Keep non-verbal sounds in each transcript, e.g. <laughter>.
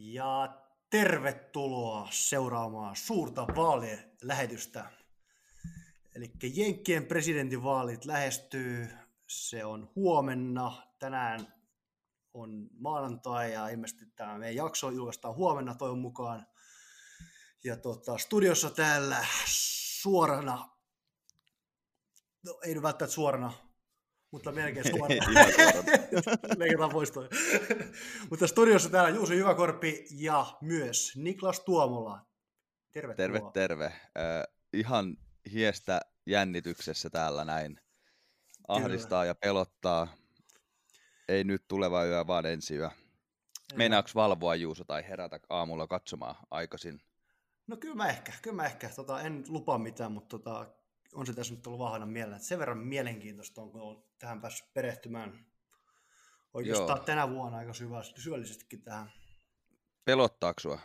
Ja tervetuloa seuraamaan suurta vaalilähetystä. Eli Jenkkien presidentinvaalit lähestyy. Se on huomenna. Tänään on maanantai ja ilmeisesti tämä meidän jakso julkaistaan huomenna toivon mukaan. Ja tota, studiossa täällä suorana, no ei nyt välttämättä suorana, mutta melkein <laughs> suoraan. <laughs> Leikataan pois toi. <laughs> mutta studiossa täällä Juuso Jyväkorpi ja myös Niklas Tuomola. Tervetuloa. Terve, terve. Äh, ihan hiestä jännityksessä täällä näin. Ahdistaa Kyllä. ja pelottaa. Ei nyt tuleva yö, vaan ensi yö. Meinaako valvoa Juuso tai herätä aamulla katsomaan aikaisin? No kyllä mä ehkä, kyllä mä ehkä. Tota, en lupaa mitään, mutta tota, on se tässä nyt ollut vahvana mielellä. Sen verran mielenkiintoista on, kun on tähän päässyt perehtymään oikeastaan Joo. tänä vuonna aika syvällisestikin tähän. Pelottaako sua?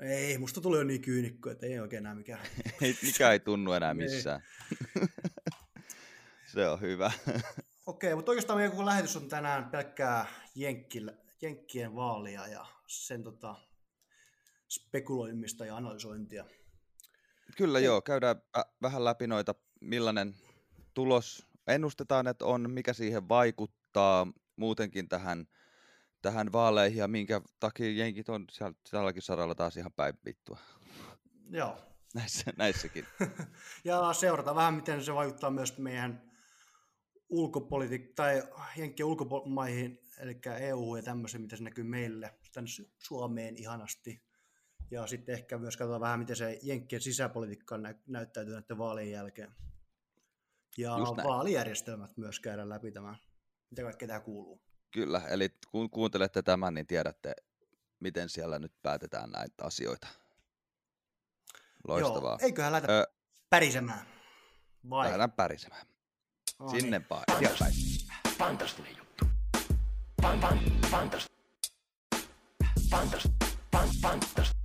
Ei, musta tuli jo niin kyynikko, että ei oikein enää mikään. <laughs> Mikä ei tunnu enää missään. <laughs> se on hyvä. <laughs> Okei, mutta oikeastaan meidän koko lähetys on tänään pelkkää Jenkkien vaalia ja sen tota, spekuloimista ja analysointia. Kyllä joo, käydään vähän läpi noita, millainen tulos ennustetaan, että on, mikä siihen vaikuttaa muutenkin tähän, tähän vaaleihin ja minkä takia jenkit on siellä, tälläkin saralla taas ihan päin vittua. Joo. <laughs> Näissä, näissäkin. <laughs> ja seurata vähän, miten se vaikuttaa myös meidän ulkopolitiik- tai jenkkien ulkomaihin, eli EU ja tämmöisen, mitä se näkyy meille, tänne Suomeen ihanasti. Ja sitten ehkä myös katsotaan vähän, miten se Jenkkien sisäpolitiikka nä- näyttäytyy näiden vaalien jälkeen. Ja vaalijärjestelmät myös käydään läpi tämän, mitä kaikkea tämä kuuluu. Kyllä, eli kun kuuntelette tämän, niin tiedätte, miten siellä nyt päätetään näitä asioita. Loistavaa. Joo, eiköhän lähdetä Ö... pärisemään. Vai? Lähdetään pärisemään. Oh, Sinne niin. päin. Fantastinen juttu. Fan, fan, fantastinen. Fantastinen. Fan, fantastinen fantastinen juttu.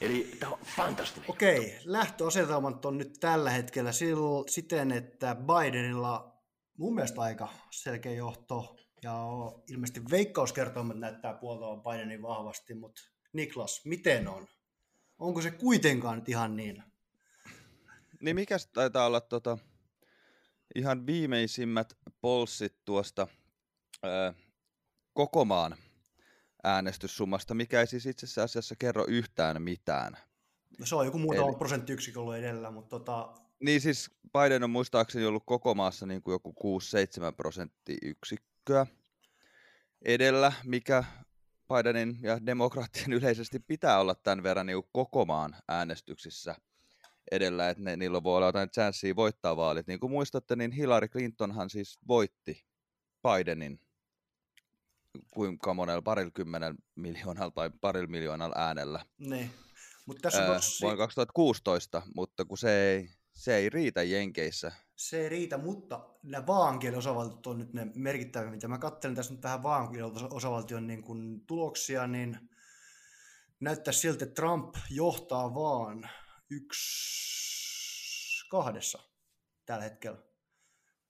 Eli tämä on fantastinen Okei, juttu. lähtöasetelmat on nyt tällä hetkellä siten, että Bidenilla mun mielestä aika selkeä johto, ja ilmeisesti veikkauskertoimet näyttää puoltavan Bidenin vahvasti, mutta Niklas, miten on? Onko se kuitenkaan nyt ihan niin? Niin mikä taitaa olla tota, ihan viimeisimmät polssit tuosta ää, koko maan äänestyssummasta, mikä ei siis itse asiassa kerro yhtään mitään. No se on joku muutama Eli... prosenttiyksikkö ollut edellä, mutta tota... Niin siis Biden on muistaakseni ollut koko maassa niin kuin joku 6-7 prosenttiyksikköä edellä, mikä Bidenin ja demokraattien yleisesti pitää olla tämän verran niin koko maan äänestyksissä edellä, että ne, niillä voi olla jotain chanssiä voittaa vaalit. Niin kuin muistatte, niin Hillary Clintonhan siis voitti Bidenin kuinka monella, parilla kymmenellä miljoonalla tai parilla miljoonalla äänellä. Niin. Mut tässä on tossi... Vuonna 2016, mutta kun se ei, se ei riitä Jenkeissä. Se ei riitä, mutta nämä vaankielen osavaltiot on nyt ne merkittäviä, mitä mä katselen tässä nyt vähän vaankielen osavaltion niin kuin tuloksia, niin näyttää siltä, että Trump johtaa vaan yksi kahdessa tällä hetkellä.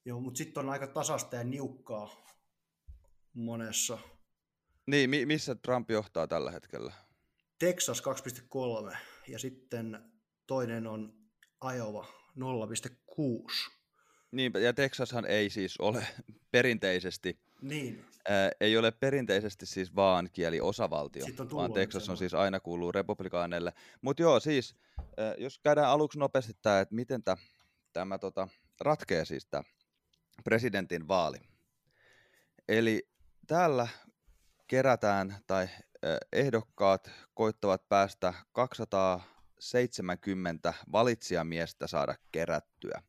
Joo, mutta sitten on aika tasasta ja niukkaa monessa. Niin, mi- missä Trump johtaa tällä hetkellä? Texas 2,3 ja sitten toinen on Iowa 0,6. Niin, ja Texashan ei siis ole <laughs> perinteisesti, niin. ää, ei ole perinteisesti siis vaan kieli osavaltio, vaan Texas on siis aina kuuluu republikaaneille. Mutta joo, siis ää, jos käydään aluksi nopeasti tämä, että miten tämä, tämä tota, ratkee siis tämä presidentin vaali. Eli täällä kerätään tai ehdokkaat koittavat päästä 270 valitsijamiestä saada kerättyä.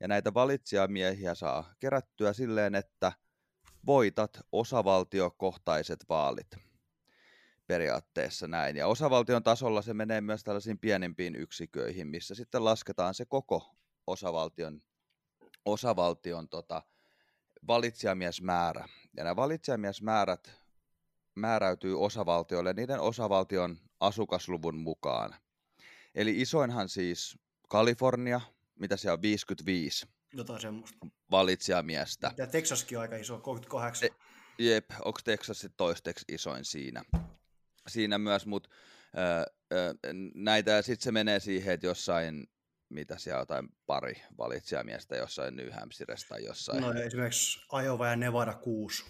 Ja näitä valitsijamiehiä saa kerättyä silleen, että voitat osavaltiokohtaiset vaalit periaatteessa näin. Ja osavaltion tasolla se menee myös tällaisiin pienempiin yksiköihin, missä sitten lasketaan se koko osavaltion, osavaltion tota, valitsijamiesmäärä. Ja nämä valitsijamiesmäärät määräytyy osavaltioille niiden osavaltion asukasluvun mukaan. Eli isoinhan siis Kalifornia, mitä se on 55 Jotain semmoista. valitsijamiestä. Ja Texaskin on aika iso, 38. E, Jep, onko Texas sitten toisteksi isoin siinä? Siinä myös, mutta näitä, sitten se menee siihen, että jossain, mitä siellä jotain pari valitsijamiestä jossain New Hampshireissa tai jossain. No esimerkiksi Iowa ja Nevada 6.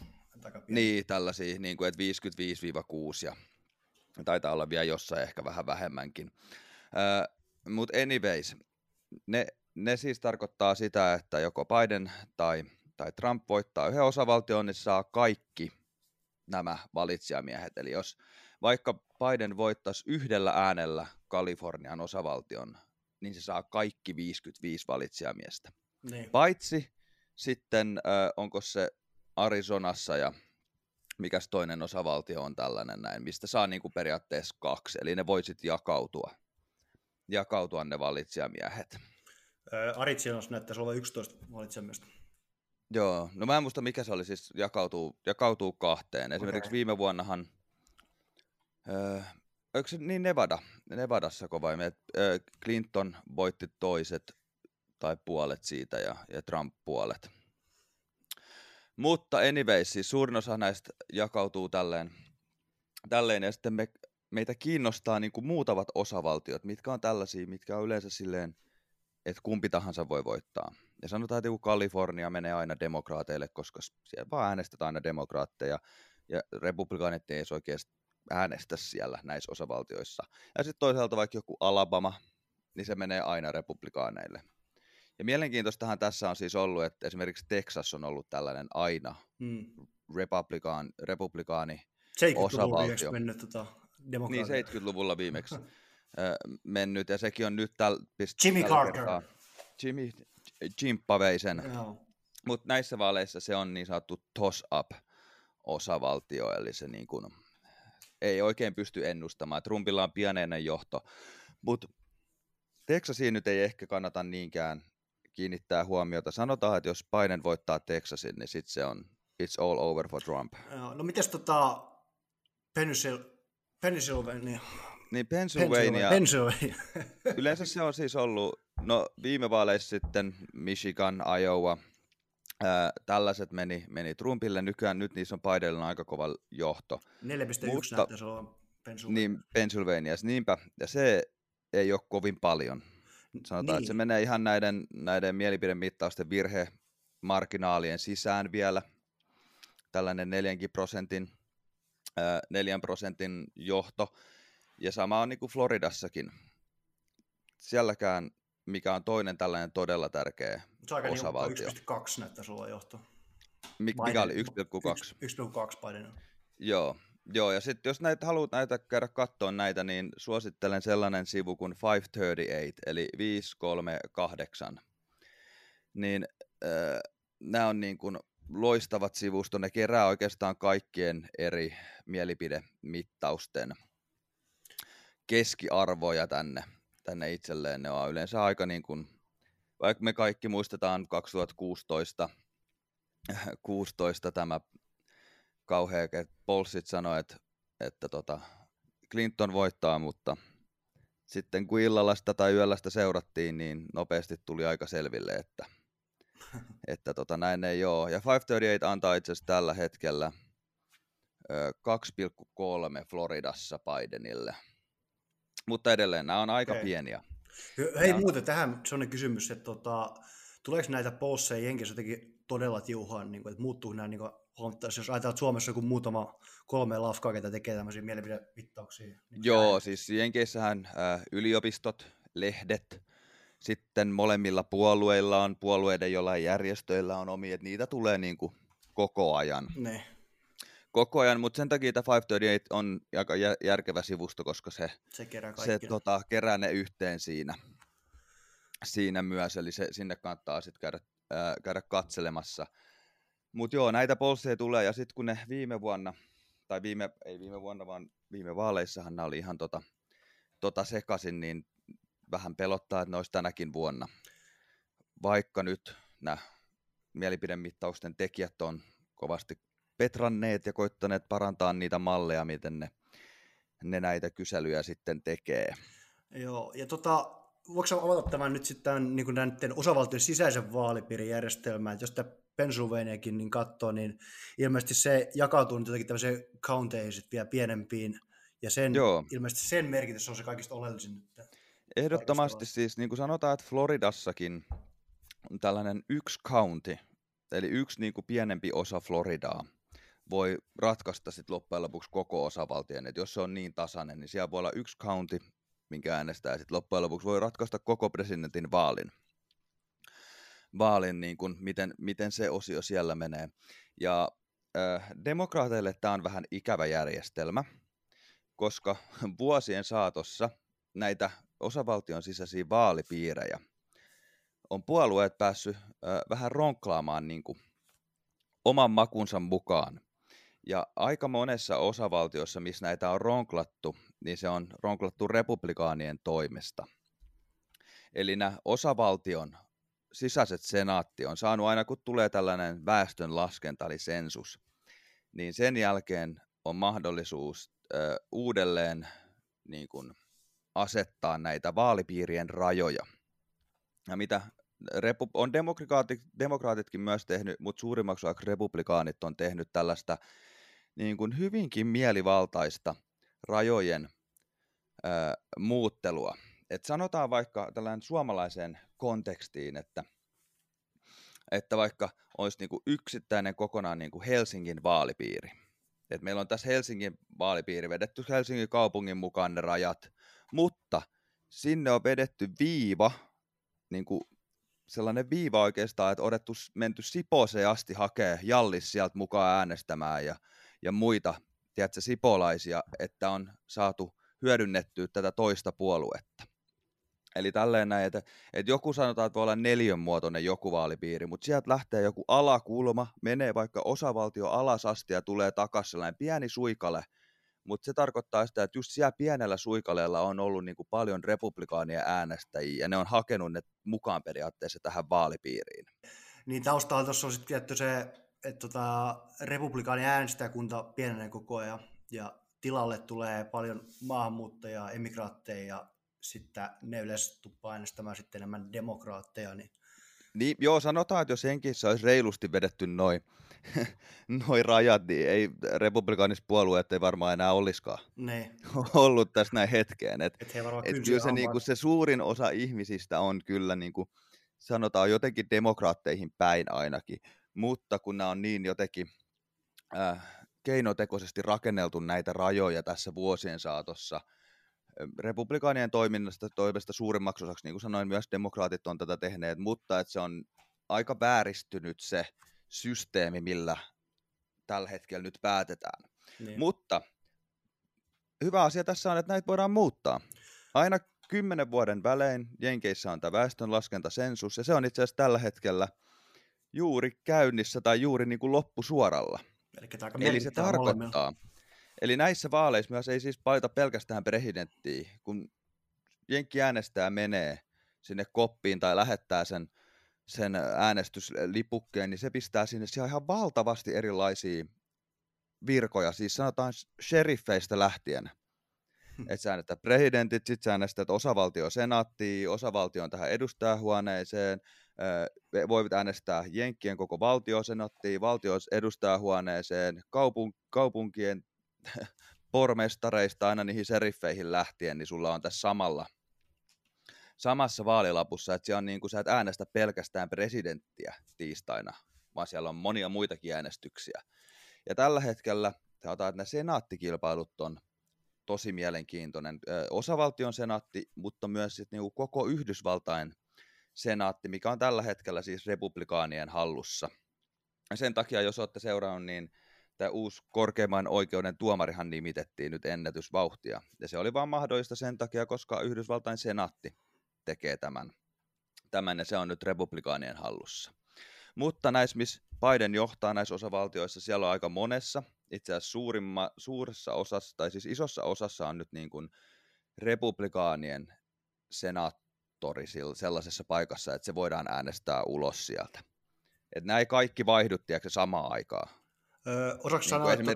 Niin, tällaisia, niin kuin, että 55-6 ja taitaa olla vielä jossain ehkä vähän vähemmänkin. Mutta anyways, ne, ne siis tarkoittaa sitä, että joko Biden tai, tai Trump voittaa yhden osavaltion, niin saa kaikki nämä valitsijamiehet. Eli jos vaikka Biden voittaisi yhdellä äänellä Kalifornian osavaltion, niin se saa kaikki 55 valitsijamiestä. Niin. Paitsi sitten, äh, onko se Arizonassa ja mikäs toinen osavaltio on tällainen näin, mistä saa niin kuin periaatteessa kaksi, eli ne voisit jakautua, jakautua ne valitsijamiehet. Arizonassa näyttäisi olla 11 valitsijamiestä. Joo, no mä en muista mikä se oli, siis jakautuu, jakautuu kahteen. Esimerkiksi okay. viime vuonnahan, öö, onko se niin Nevada, Nevadassa vai me, Clinton voitti toiset tai puolet siitä ja, ja Trump puolet. Mutta anyways, siis suurin osa näistä jakautuu tälleen, tälleen ja sitten me, meitä kiinnostaa niin kuin muutavat osavaltiot, mitkä on tällaisia, mitkä on yleensä silleen, että kumpi tahansa voi voittaa. Ja sanotaan, että joku Kalifornia menee aina demokraateille, koska siellä vaan äänestetään aina demokraatteja, ja republikaanit ei edes oikeasti äänestä siellä näissä osavaltioissa. Ja sitten toisaalta vaikka joku Alabama, niin se menee aina republikaaneille. Ja mielenkiintoistahan tässä on siis ollut, että esimerkiksi Texas on ollut tällainen aina hmm. republikaan, republikaani 70-luvulla mennyt tota, Niin, 70-luvulla viimeksi <laughs> mennyt, ja sekin on nyt täl, pist, Jimmy Carter. Kertaa. Jimmy, Jimppa vei sen. Mutta näissä vaaleissa se on niin sanottu toss-up osavaltio, eli se niin kuin, ei oikein pysty ennustamaan. Trumpilla on pianeinen johto, mutta Texasiin nyt ei ehkä kannata niinkään kiinnittää huomiota. Sanotaan, että jos Biden voittaa Texasin, niin sitten se on it's all over for Trump. No mites tota Pennsylvania? Niin Pennsylvania. Pennsylvania. Yleensä se on siis ollut, no viime vaaleissa sitten Michigan, Iowa, ää, tällaiset meni, meni Trumpille. Nykyään nyt niissä on Bidenilla aika kova johto. 4,1 näyttäisi Pennsylvania. Niin, Pennsylvaniassa, niinpä. Ja se ei ole kovin paljon. Sanotaan, niin. että se menee ihan näiden, näiden mielipidemittausten virhemarginaalien sisään vielä. Tällainen 4 prosentin, ää, 4 prosentin johto. Ja sama on niin kuin Floridassakin. Sielläkään, mikä on toinen tällainen todella tärkeä se on osavaltio. 1,2 näyttää sulla johto. Mik, mikä oli 1,2? 1,2 Biden. Joo, Joo, ja sitten jos näitä haluat näitä käydä katsoa näitä, niin suosittelen sellainen sivu kuin 538, eli 538. Niin äh, nämä on niin kuin loistavat sivusto, ne kerää oikeastaan kaikkien eri mielipidemittausten keskiarvoja tänne, tänne itselleen. Ne on yleensä aika niin kuin, vaikka me kaikki muistetaan 2016 16 tämä kauhea, että Polsit sanoi, että, että tota, Clinton voittaa, mutta sitten kun illalla sitä tai yöllä sitä seurattiin, niin nopeasti tuli aika selville, että, että tota, näin ei ole. Ja 538 antaa itse asiassa tällä hetkellä 2,3 Floridassa Bidenille. Mutta edelleen nämä on aika okay. pieniä. Hei muuten, tähän sellainen kysymys, että tota, tuleeko näitä polseja jenkissä jotenkin todella tiuhaan, niin kuin, että muuttuu nämä niin kuin, jos ajatellaan, että Suomessa joku muutama kolme lafkaa, ketä tekee tämmöisiä mielipidevittauksia. Niin Joo, näin. siis Jenkeissähän äh, yliopistot, lehdet, sitten molemmilla puolueilla on, puolueiden jollain järjestöillä on omia, että niitä tulee niin kuin koko ajan. Ne. Koko ajan, mutta sen takia tämä 538 on aika järkevä sivusto, koska se, se, kerää, se tota, kerää ne yhteen siinä, siinä myös, eli se, sinne kannattaa sitten käydä, äh, käydä katselemassa – mutta joo, näitä polseja tulee, ja sitten kun ne viime vuonna, tai viime, ei viime vuonna, vaan viime vaaleissahan nämä oli ihan tota, tota sekaisin, niin vähän pelottaa, että ne olisi tänäkin vuonna. Vaikka nyt nämä mielipidemittausten tekijät on kovasti petranneet ja koittaneet parantaa niitä malleja, miten ne, ne näitä kyselyjä sitten tekee. Joo, ja tota, voiko avata tämän nyt sitten niin näiden osavaltion sisäisen vaalipiirin järjestelmän, että jos tämä Pennsylvaniakin niin katsoo, niin ilmeisesti se jakautuu nyt jotenkin tämmöiseen counteihin vielä pienempiin, ja sen, Joo. ilmeisesti sen merkitys on se kaikista oleellisin nyt. Ehdottomasti siis, niin kuin sanotaan, että Floridassakin on tällainen yksi county, eli yksi niin kuin pienempi osa Floridaa, voi ratkaista sit loppujen lopuksi koko osavaltion. Et jos se on niin tasainen, niin siellä voi olla yksi county, minkä äänestää, sitten loppujen lopuksi voi ratkaista koko presidentin vaalin. Vaalin, niin kuin, miten, miten se osio siellä menee. Ja äh, demokraateille tämä on vähän ikävä järjestelmä, koska <laughs> vuosien saatossa näitä osavaltion sisäisiä vaalipiirejä on puolueet päässyt äh, vähän ronklaamaan niin kuin, oman makunsa mukaan. Ja aika monessa osavaltiossa, missä näitä on ronklattu, niin se on ronklattu republikaanien toimesta. Eli nämä osavaltion sisäiset senaatti on saanut aina, kun tulee tällainen väestön laskenta, eli sensus, niin sen jälkeen on mahdollisuus ö, uudelleen niin kuin, asettaa näitä vaalipiirien rajoja. Ja mitä repu- on demokraatit, demokraatitkin myös tehnyt, mutta suurimmaksi osaksi republikaanit on tehnyt tällaista niin kuin hyvinkin mielivaltaista rajojen ö, muuttelua. Et sanotaan vaikka tällainen suomalaiseen kontekstiin, että, että vaikka olisi niin kuin yksittäinen kokonaan niin kuin Helsingin vaalipiiri. Et meillä on tässä Helsingin vaalipiiri vedetty Helsingin kaupungin mukaan ne rajat, mutta sinne on vedetty viiva, niin kuin sellainen viiva oikeastaan, että odettu menty Sipooseen asti hakee Jallis sieltä mukaan äänestämään ja, ja muita, tiedätkö, sipolaisia, että on saatu hyödynnettyä tätä toista puoluetta. Eli tälleen näin, että, että joku sanotaan, että voi olla neljönmuotoinen joku vaalipiiri, mutta sieltä lähtee joku alakulma, menee vaikka osavaltio alas asti ja tulee takaisin sellainen pieni suikale, mutta se tarkoittaa sitä, että just siellä pienellä suikaleella on ollut niin kuin paljon republikaania äänestäjiä ja ne on hakenut ne mukaan periaatteessa tähän vaalipiiriin. Niin taustalla tuossa on sitten tietty se, että tota, republikaani äänestäjäkunta pienenee koko ajan ja tilalle tulee paljon maahanmuuttajia, emigraatteja ja sitten ne yleensä tuppaa äänestämään sitten enemmän demokraatteja. Niin... Niin, joo, sanotaan, että jos henkissä olisi reilusti vedetty noin <laughs> noi rajat, niin ei republikaanispuolueet ei varmaan enää olisikaan ne. <laughs> ollut tässä näin hetkeen. Et, Et et kyllä se, niinku, se suurin osa ihmisistä on kyllä, niinku, sanotaan jotenkin demokraatteihin päin ainakin, mutta kun nämä on niin jotenkin äh, keinotekoisesti rakenneltu näitä rajoja tässä vuosien saatossa, republikaanien toiminnasta toimesta suurimmaksi osaksi, niin kuin sanoin, myös demokraatit on tätä tehneet, mutta että se on aika vääristynyt se systeemi, millä tällä hetkellä nyt päätetään. Niin. Mutta hyvä asia tässä on, että näitä voidaan muuttaa. Aina kymmenen vuoden välein Jenkeissä on tämä väestönlaskentasensus, ja se on itse asiassa tällä hetkellä juuri käynnissä tai juuri niin kuin loppusuoralla. Eli, tämä aika Eli se merkittävä molemmilla. tarkoittaa, eli näissä vaaleissa myös ei siis valita pelkästään presidenttiä, kun Jenkki äänestää menee sinne koppiin tai lähettää sen, sen äänestyslipukkeen, niin se pistää sinne siellä ihan valtavasti erilaisia virkoja, siis sanotaan sheriffeistä lähtien. Hmm. Että sä äänestät presidentit, sit sä äänestät osavaltion senaattia, osavaltion tähän edustajahuoneeseen, ö, voit äänestää Jenkkien koko valtiosenattiin, valtion edustajahuoneeseen, kaupun, kaupunkien <laughs> pormestareista aina niihin seriffeihin lähtien, niin sulla on tässä samalla, samassa vaalilapussa, että siellä on niin kuin, sä et äänestä pelkästään presidenttiä tiistaina, vaan siellä on monia muitakin äänestyksiä. Ja tällä hetkellä, sanotaan, että nämä senaattikilpailut on tosi mielenkiintoinen. Osavaltion senaatti, mutta myös sit niinku koko Yhdysvaltain senaatti, mikä on tällä hetkellä siis republikaanien hallussa. Ja sen takia, jos olette seurannut, niin tämä uusi korkeimman oikeuden tuomarihan nimitettiin nyt ennätysvauhtia. Ja se oli vaan mahdollista sen takia, koska Yhdysvaltain senaatti tekee tämän. Tämän ja se on nyt republikaanien hallussa. Mutta näissä, missä Biden johtaa näissä osavaltioissa, siellä on aika monessa. Itse asiassa suurimma, suuressa osassa, tai siis isossa osassa on nyt niin kuin republikaanien senaattori sil- sellaisessa paikassa, että se voidaan äänestää ulos sieltä. Että nämä ei kaikki vaihdu, tiedätkö, samaan aikaan. Öö, osaako Niin sanoa, kuin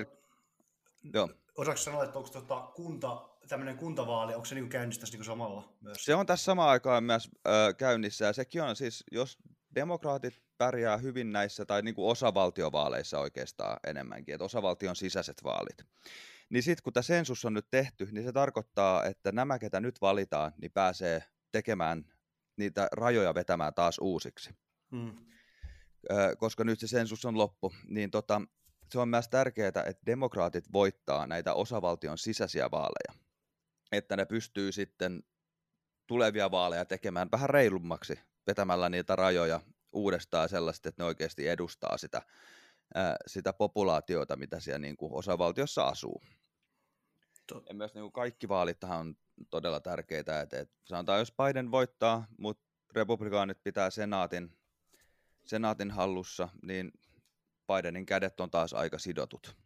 että, sanoa, että onko tota kunta, tämmöinen kuntavaali, onko se niinku käynnissä tässä niinku samalla myös? se on tässä samaan aikaan myös ö, käynnissä, ja sekin on siis, jos demokraatit pärjää hyvin näissä, tai niin kuin osavaltiovaaleissa oikeastaan enemmänkin, että osavaltion sisäiset vaalit. Niin sitten kun tämä sensus on nyt tehty, niin se tarkoittaa, että nämä, ketä nyt valitaan, niin pääsee tekemään niitä rajoja vetämään taas uusiksi. Hmm. koska nyt se sensus on loppu, niin tota, se on myös tärkeää, että demokraatit voittaa näitä osavaltion sisäisiä vaaleja. Että ne pystyy sitten tulevia vaaleja tekemään vähän reilummaksi vetämällä niitä rajoja uudestaan sellaista, että ne oikeasti edustaa sitä, ää, sitä populaatiota, mitä siellä niin kuin osavaltiossa asuu. Ja myös niin kuin kaikki vaalit on todella tärkeitä. Että, että sanotaan, jos Biden voittaa, mutta republikaanit pitää senaatin, senaatin hallussa, niin Bidenin kädet on taas aika sidotut.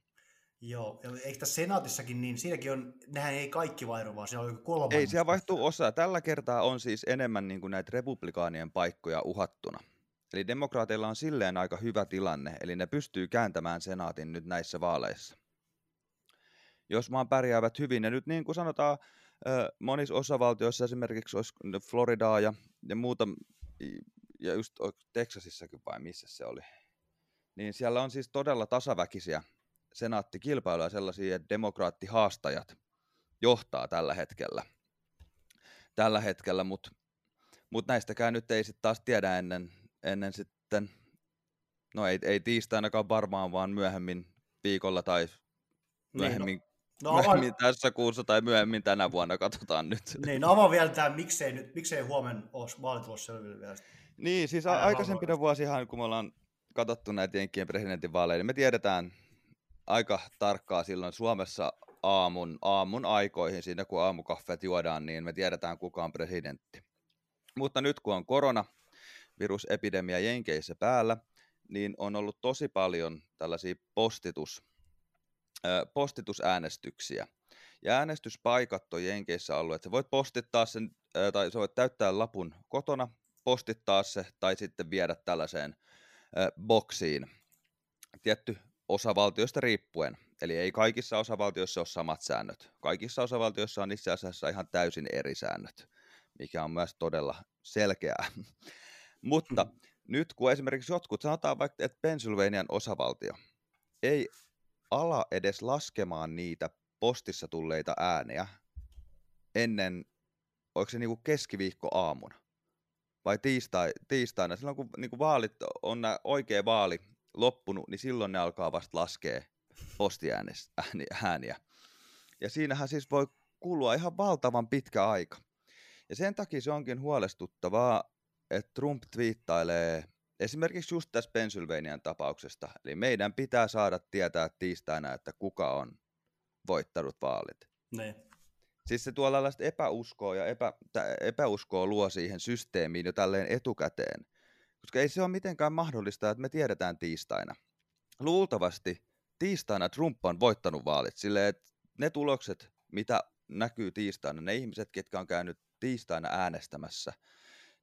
Joo, eikö tässä senaatissakin, niin siinäkin on, nehän ei kaikki vaihdu, vaan siellä on kolme. Ei, siellä vaihtuu osa. Tällä kertaa on siis enemmän niin kuin näitä republikaanien paikkoja uhattuna. Eli demokraateilla on silleen aika hyvä tilanne, eli ne pystyy kääntämään senaatin nyt näissä vaaleissa. Jos maan pärjäävät hyvin, ja nyt niin kuin sanotaan, monissa osavaltioissa esimerkiksi olisi Floridaa ja, ja muuta, ja just Texasissakin vai missä se oli, niin siellä on siis todella tasaväkisiä senaattikilpailuja sellaisia, että demokraattihaastajat johtaa tällä hetkellä. Tällä hetkellä, mutta mut näistäkään nyt ei sitten taas tiedä ennen, ennen sitten, no ei, ei tiistainakaan varmaan, vaan myöhemmin viikolla tai myöhemmin, niin, no. No, myöhemmin avaan... tässä kuussa tai myöhemmin tänä vuonna, katsotaan nyt. Niin, no avaa vielä tämä, miksei, nyt, miksei huomenna olisi vaalitulos selville vielä. Niin, siis a- aikaisempina vuosina, kun me ollaan katsottu näitä Jenkkien presidentinvaaleja, niin me tiedetään aika tarkkaa silloin Suomessa aamun, aamun aikoihin, siinä kun aamukaffeet juodaan, niin me tiedetään kuka on presidentti. Mutta nyt kun on korona, virusepidemia Jenkeissä päällä, niin on ollut tosi paljon tällaisia postitus, postitusäänestyksiä. Ja äänestyspaikat on Jenkeissä ollut, että sä voit postittaa sen, tai sä voit täyttää lapun kotona, postittaa se, tai sitten viedä tällaiseen boksiin. Tietty osavaltioista riippuen. Eli ei kaikissa osavaltioissa ole samat säännöt. Kaikissa osavaltioissa on itse asiassa ihan täysin eri säännöt, mikä on myös todella selkeää. <laughs> Mutta hmm. nyt kun esimerkiksi jotkut, sanotaan vaikka, että Pennsylvanian osavaltio ei ala edes laskemaan niitä postissa tulleita ääniä ennen, oliko se niinku keskiviikko aamuna vai tiistai, tiistaina, silloin kun niinku vaalit on oikea vaali loppunut, niin silloin ne alkaa vasta laskea postiääniä. Ja siinähän siis voi kulua ihan valtavan pitkä aika. Ja sen takia se onkin huolestuttavaa, että Trump twiittailee esimerkiksi just tässä Pennsylvanian tapauksesta. Eli meidän pitää saada tietää tiistaina, että kuka on voittanut vaalit. Ne. Siis se tuo tällaista epäuskoa ja epä, epäuskoa luo siihen systeemiin jo tälleen etukäteen. Koska ei se ole mitenkään mahdollista, että me tiedetään tiistaina. Luultavasti tiistaina Trump on voittanut vaalit silleen, että ne tulokset, mitä näkyy tiistaina, ne ihmiset, ketkä on käynyt tiistaina äänestämässä,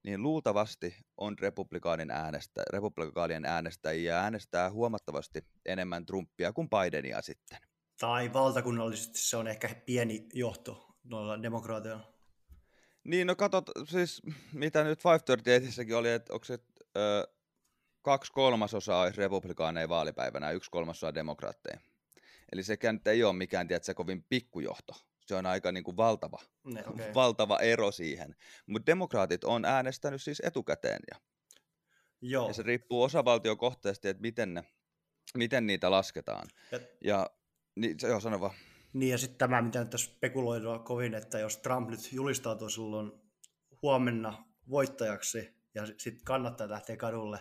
niin luultavasti on republikaanin äänestä, republikaanien äänestäjiä äänestää huomattavasti enemmän Trumpia kuin Bidenia sitten. Tai valtakunnallisesti se on ehkä pieni johto noilla demokraateilla. Niin, no katsot, siis mitä nyt 538 oli, että onko se ö, kaksi kolmasosaa olisi republikaaneja vaalipäivänä ja yksi kolmasosa demokraatteja. Eli sekään ei ole mikään, tiedätkö, kovin pikkujohto. Se on aika niin kuin valtava, ne, <laughs> okay. valtava ero siihen. Mutta demokraatit on äänestänyt siis etukäteen. Ja, Joo. ja se riippuu osavaltiokohtaisesti, että miten, ne, miten niitä lasketaan. Ja, ja niin, se, joo, sano vaan. Niin ja sitten tämä, mitä nyt tässä spekuloidaan kovin, että jos Trump nyt julistautuu silloin huomenna voittajaksi, ja sitten kannattaa lähteä kadulle.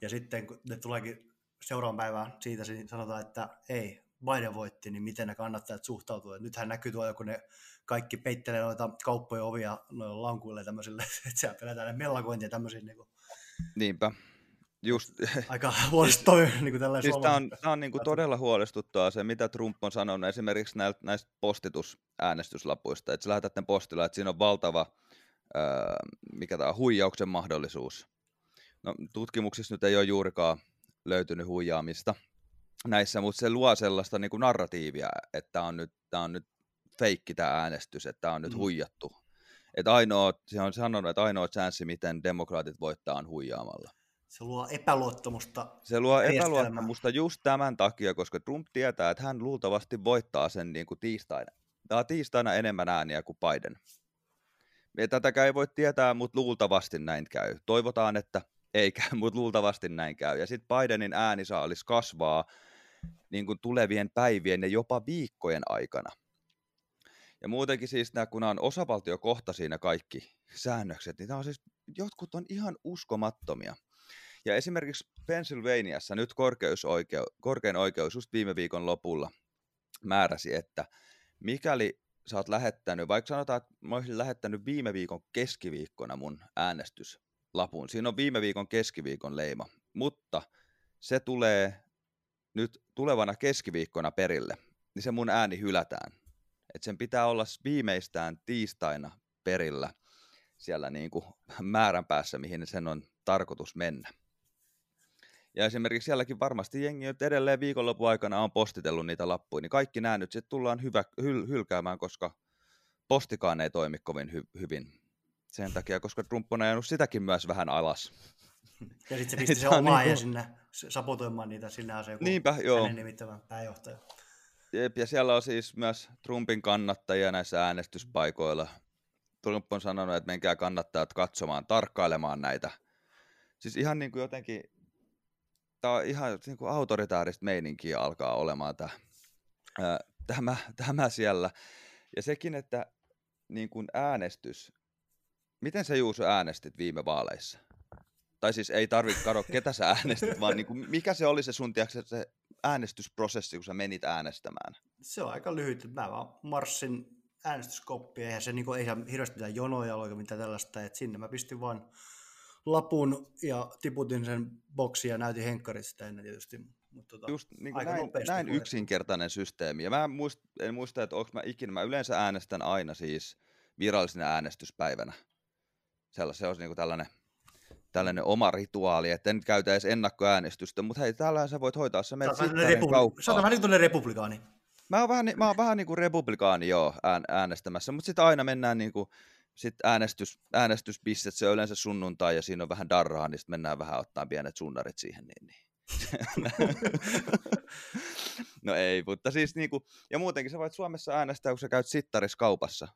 Ja sitten kun ne tuleekin seuraavan päivään siitä, niin sanotaan, että ei, Biden voitti, niin miten ne kannattajat suhtautuu. Et nythän näkyy tuolla, kun ne kaikki peittelee noita kauppojen ovia noilla lankuille tämmöisille, <laughs> että siellä pelätään ne mellakointia tämmöisiä. Niin kuin... Niinpä. Just. <laughs> Aika huolestuttavaa. <laughs> niin kuin siis tämä on, tämä on niin kuin todella huolestuttavaa se, mitä Trump on sanonut esimerkiksi näistä postitusäänestyslapuista. Että sä lähetät ne postilla, että siinä on valtava mikä tämä huijauksen mahdollisuus. No, tutkimuksissa nyt ei ole juurikaan löytynyt huijaamista näissä, mutta se luo sellaista niin kuin narratiivia, että tämä on nyt, tämä on nyt feikki tämä äänestys, että tämä on nyt mm. huijattu. Että ainoa, se on sanonut, että ainoa chanssi, miten demokraatit voittaa, on huijaamalla. Se luo epäluottamusta. Se luo epäluottamusta just tämän takia, koska Trump tietää, että hän luultavasti voittaa sen niin kuin tiistaina. Tämä on tiistaina enemmän ääniä kuin Biden. Tätäkään ei voi tietää, mutta luultavasti näin käy. Toivotaan, että ei käy, <laughs> mutta luultavasti näin käy. Ja sitten Bidenin äänisaalis kasvaa niin kuin tulevien päivien ja jopa viikkojen aikana. Ja muutenkin siis nämä, kun nämä on osavaltiokohtaisia siinä kaikki säännökset, niin nämä on siis, jotkut on ihan uskomattomia. Ja esimerkiksi Pennsylvaniassa nyt korkeusoikeu, korkein oikeus just viime viikon lopulla määräsi, että mikäli sä oot lähettänyt, vaikka sanotaan, että mä olisin lähettänyt viime viikon keskiviikkona mun äänestyslapun, siinä on viime viikon keskiviikon leima, mutta se tulee nyt tulevana keskiviikkona perille, niin se mun ääni hylätään. Että sen pitää olla viimeistään tiistaina perillä siellä <laughs> niin kuin määränpäässä, mihin sen on tarkoitus mennä. Ja esimerkiksi sielläkin varmasti jengi nyt edelleen viikonlopun aikana on postitellut niitä lappuja, niin kaikki nämä nyt sitten tullaan hyvä, hyl, hylkäämään, koska postikaan ei toimi kovin hy, hyvin. Sen takia, koska Trump on ajanut sitäkin myös vähän alas. <laughs> Ja sitten se pisti se omaa niin sinne sapotoimaan niitä, sinne se joku Niinpä, joo. hänen nimittävän pääjohtaja. Jep, ja siellä on siis myös Trumpin kannattajia näissä äänestyspaikoilla. Trump on sanonut, että menkää kannattajat katsomaan, tarkkailemaan näitä. Siis ihan niin kuin jotenkin tämä on ihan niin kuin autoritaarista meininkiä alkaa olemaan tämä, tämä, tämä siellä. Ja sekin, että niin kuin äänestys, miten sä Juuso äänestit viime vaaleissa? Tai siis ei tarvitse katsoa, ketä sä äänestit, vaan niin kuin, mikä se oli se sun tiiäks, se äänestysprosessi, kun sä menit äänestämään? Se on aika lyhyt. Mä vaan marssin äänestyskoppia, eihän se niin kuin, ei hirveästi mitään jonoja ole mitään tällaista, että sinne mä pistin vaan lapun ja tiputin sen boksi ja näytin henkkarit sitä ennen tietysti. Mutta tota, Just niin kuin näin, näin yksinkertainen systeemi. Ja mä en muista, en muista että onko mä ikinä, mä yleensä äänestän aina siis virallisena äänestyspäivänä. Sellainen, se olisi niin kuin tällainen, tällainen oma rituaali, että en käytä edes ennakkoäänestystä, mutta hei, täällä sä voit hoitaa, sä menet sitten republi- Sä oot vähän niin kuin republikaani. Mä oon vähän, mä oon vähän niin kuin republikaani, joo, äänestämässä, mutta sitten aina mennään niin kuin sitten äänestys, äänestyspistet, se on yleensä sunnuntai ja siinä on vähän darraa, niin sitten mennään vähän ottaa pienet sunnarit siihen. Niin, niin. <laughs> no ei, mutta siis niinku, ja muutenkin sä voit Suomessa äänestää, kun sä käyt sittaris kaupassa.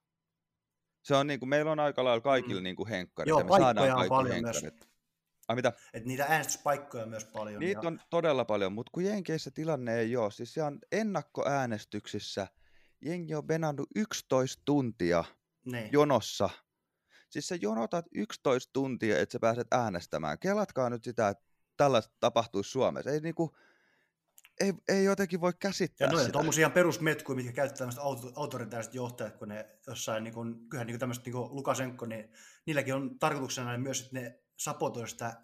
Se on niinku, meillä on aika lailla kaikilla mm. niinku henkkarit. Joo, ja me paikkoja on paljon henkkarit. myös. Ai mitä? Et niitä äänestyspaikkoja on myös paljon. Niitä ja... on todella paljon, mutta kun Jenkeissä tilanne ei ole, siis siellä on ennakkoäänestyksissä, jengi on venannut 11 tuntia niin. jonossa. Siis sä jonotat 11 tuntia, että sä pääset äänestämään. Kelatkaa nyt sitä, että tällaista tapahtuisi Suomessa. Ei niinku, ei, ei jotenkin voi käsittää ja noin, sitä. tuommoisia perusmetkuja, mitkä käyttää tämmöiset auto, autoritaariset johtajat, kun ne jossain, niin kuin, kyllähän niin tämmöiset niin Lukasenko, niin niilläkin on tarkoituksena myös, että ne sapotoivat sitä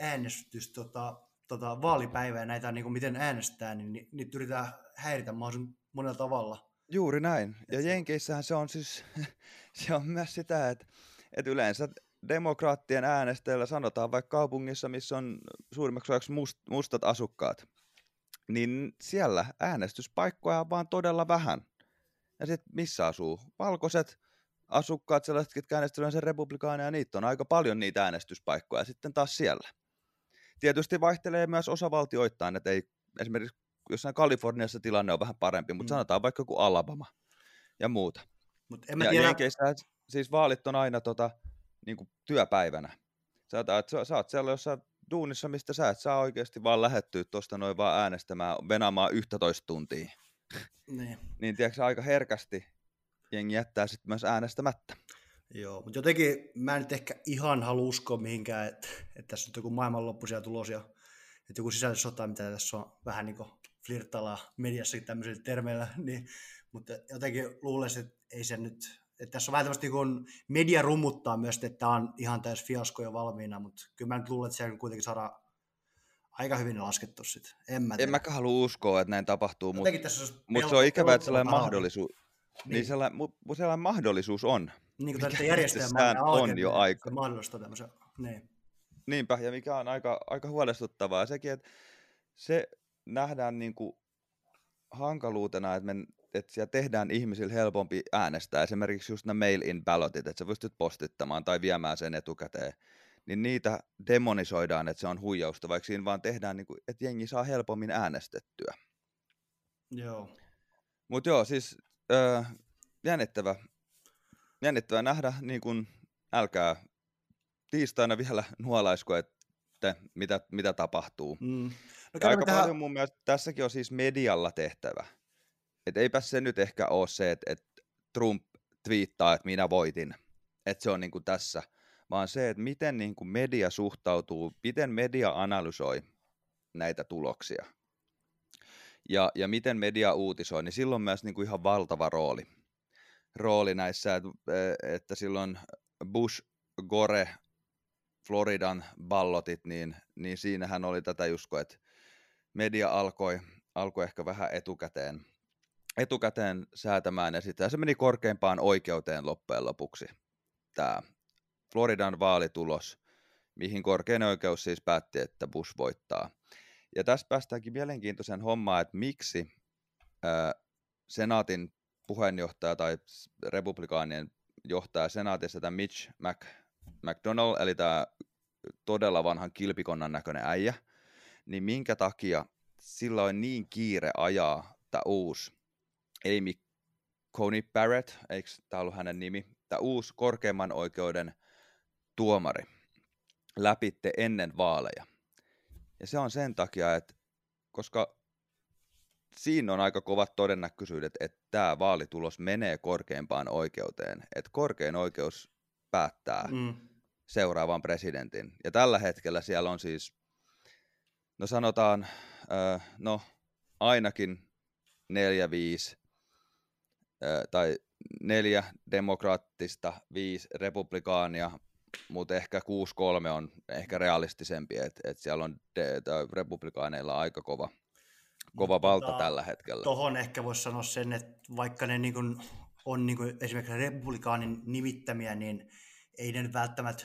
äänestys, tota, tota, vaalipäivää, näitä niin kuin miten äänestää, niin niitä yritetään häiritä mahdollisimman monella tavalla. Juuri näin. Ja Jenkeissähän se on siis, <laughs> se on myös sitä, että, että yleensä demokraattien äänestäjillä sanotaan vaikka kaupungissa, missä on suurimmaksi osaksi must, mustat asukkaat, niin siellä äänestyspaikkoja on vaan todella vähän. Ja sitten missä asuu? Valkoiset asukkaat, sellaiset, jotka äänestävät sen republikaaneja, niitä on aika paljon niitä äänestyspaikkoja sitten taas siellä. Tietysti vaihtelee myös osavaltioittain, että ei esimerkiksi jossain Kaliforniassa tilanne on vähän parempi, mutta mm. sanotaan vaikka joku Alabama ja muuta. Mut en mä ja tiedä... Jenkeissä, siis vaalit on aina tota, niin kuin työpäivänä. Sä, että sä, sä oot siellä jossain duunissa, mistä sä et saa oikeasti vaan lähettyä tuosta noin vaan äänestämään, venaamaan 11 tuntia. Niin. <laughs> niin tiedätkö, aika herkästi jengi jättää sitten myös äänestämättä. Joo, mutta jotenkin mä en nyt ehkä ihan halua uskoa mihinkään, että, että tässä on joku maailmanloppu siellä tulos ja että joku sisällissota, mitä tässä on vähän niin kuin flirttaillaan mediassakin tämmöisillä termeillä, <laughs> niin, mutta jotenkin luulisin, että ei se nyt, että tässä on vähän tämmöistä niin media rummuttaa myös, että tämä on ihan täys fiasko jo valmiina, mutta kyllä mä nyt luulen, että siellä kuitenkin saadaan aika hyvin laskettu sitten. En, mä en mäkään halua uskoa, että näin tapahtuu, mutta mut se on ikävä, että sellainen mahdollisuus, niin. niin sellainen, mutta sellainen mahdollisuus on. Niin kuin tätä järjestelmää on jo aika. Se mahdollistaa tämmöisen, niin. Niinpä, ja mikä on aika, aika huolestuttavaa sekin, että se nähdään niin kuin hankaluutena, että, me, että siellä tehdään ihmisille helpompi äänestää. Esimerkiksi just nämä mail-in ballotit, että sä pystyt postittamaan tai viemään sen etukäteen. niin niitä demonisoidaan, että se on huijausta, vaikka siinä vaan tehdään, niin kuin, että jengi saa helpommin äänestettyä. Joo. Mutta joo, siis öö, jännittävä, jännittävä nähdä, niin kun, älkää tiistaina vielä <laughs> nuolaisko, että mitä, mitä tapahtuu. Mm. No, ja aika tähän... paljon mun mielestä tässäkin on siis medialla tehtävä. Että eipä se nyt ehkä ole se, että, että Trump twiittaa, että minä voitin. Että se on niin kuin tässä. Vaan se, että miten niin kuin media suhtautuu, miten media analysoi näitä tuloksia. Ja, ja miten media uutisoi, niin silloin myös niin kuin ihan valtava rooli. Rooli näissä, että, että silloin Bush, Gore, Floridan ballotit, niin, niin siinähän oli tätä just, että media alkoi, alkoi ehkä vähän etukäteen, etukäteen säätämään, ja sitten se meni korkeimpaan oikeuteen loppujen lopuksi, tämä Floridan vaalitulos, mihin korkein oikeus siis päätti, että Bush voittaa. Ja tässä päästäänkin mielenkiintoisen hommaan, että miksi ää, senaatin puheenjohtaja tai republikaanien johtaja senaatissa, tämä Mitch Mc, McDonald, eli tämä todella vanhan kilpikonnan näköinen äijä, niin minkä takia sillä on niin kiire ajaa tämä uusi Amy Coney Barrett, eikö tämä ollut hänen nimi, tämä uusi korkeimman oikeuden tuomari läpitte ennen vaaleja. Ja se on sen takia, että koska siinä on aika kovat todennäköisyydet, että tämä vaalitulos menee korkeimpaan oikeuteen. Että korkein oikeus päättää mm. seuraavan presidentin. Ja tällä hetkellä siellä on siis, no sanotaan, no ainakin neljä, viisi, tai neljä demokraattista, viisi republikaania, mutta ehkä 6-3 on ehkä realistisempi, että et siellä on de, republikaaneilla aika kova, kova Mutta valta tota, tällä hetkellä. Tuohon ehkä voisi sanoa sen, että vaikka ne niin kun on niin kun esimerkiksi republikaanin nimittämiä, niin ei ne välttämättä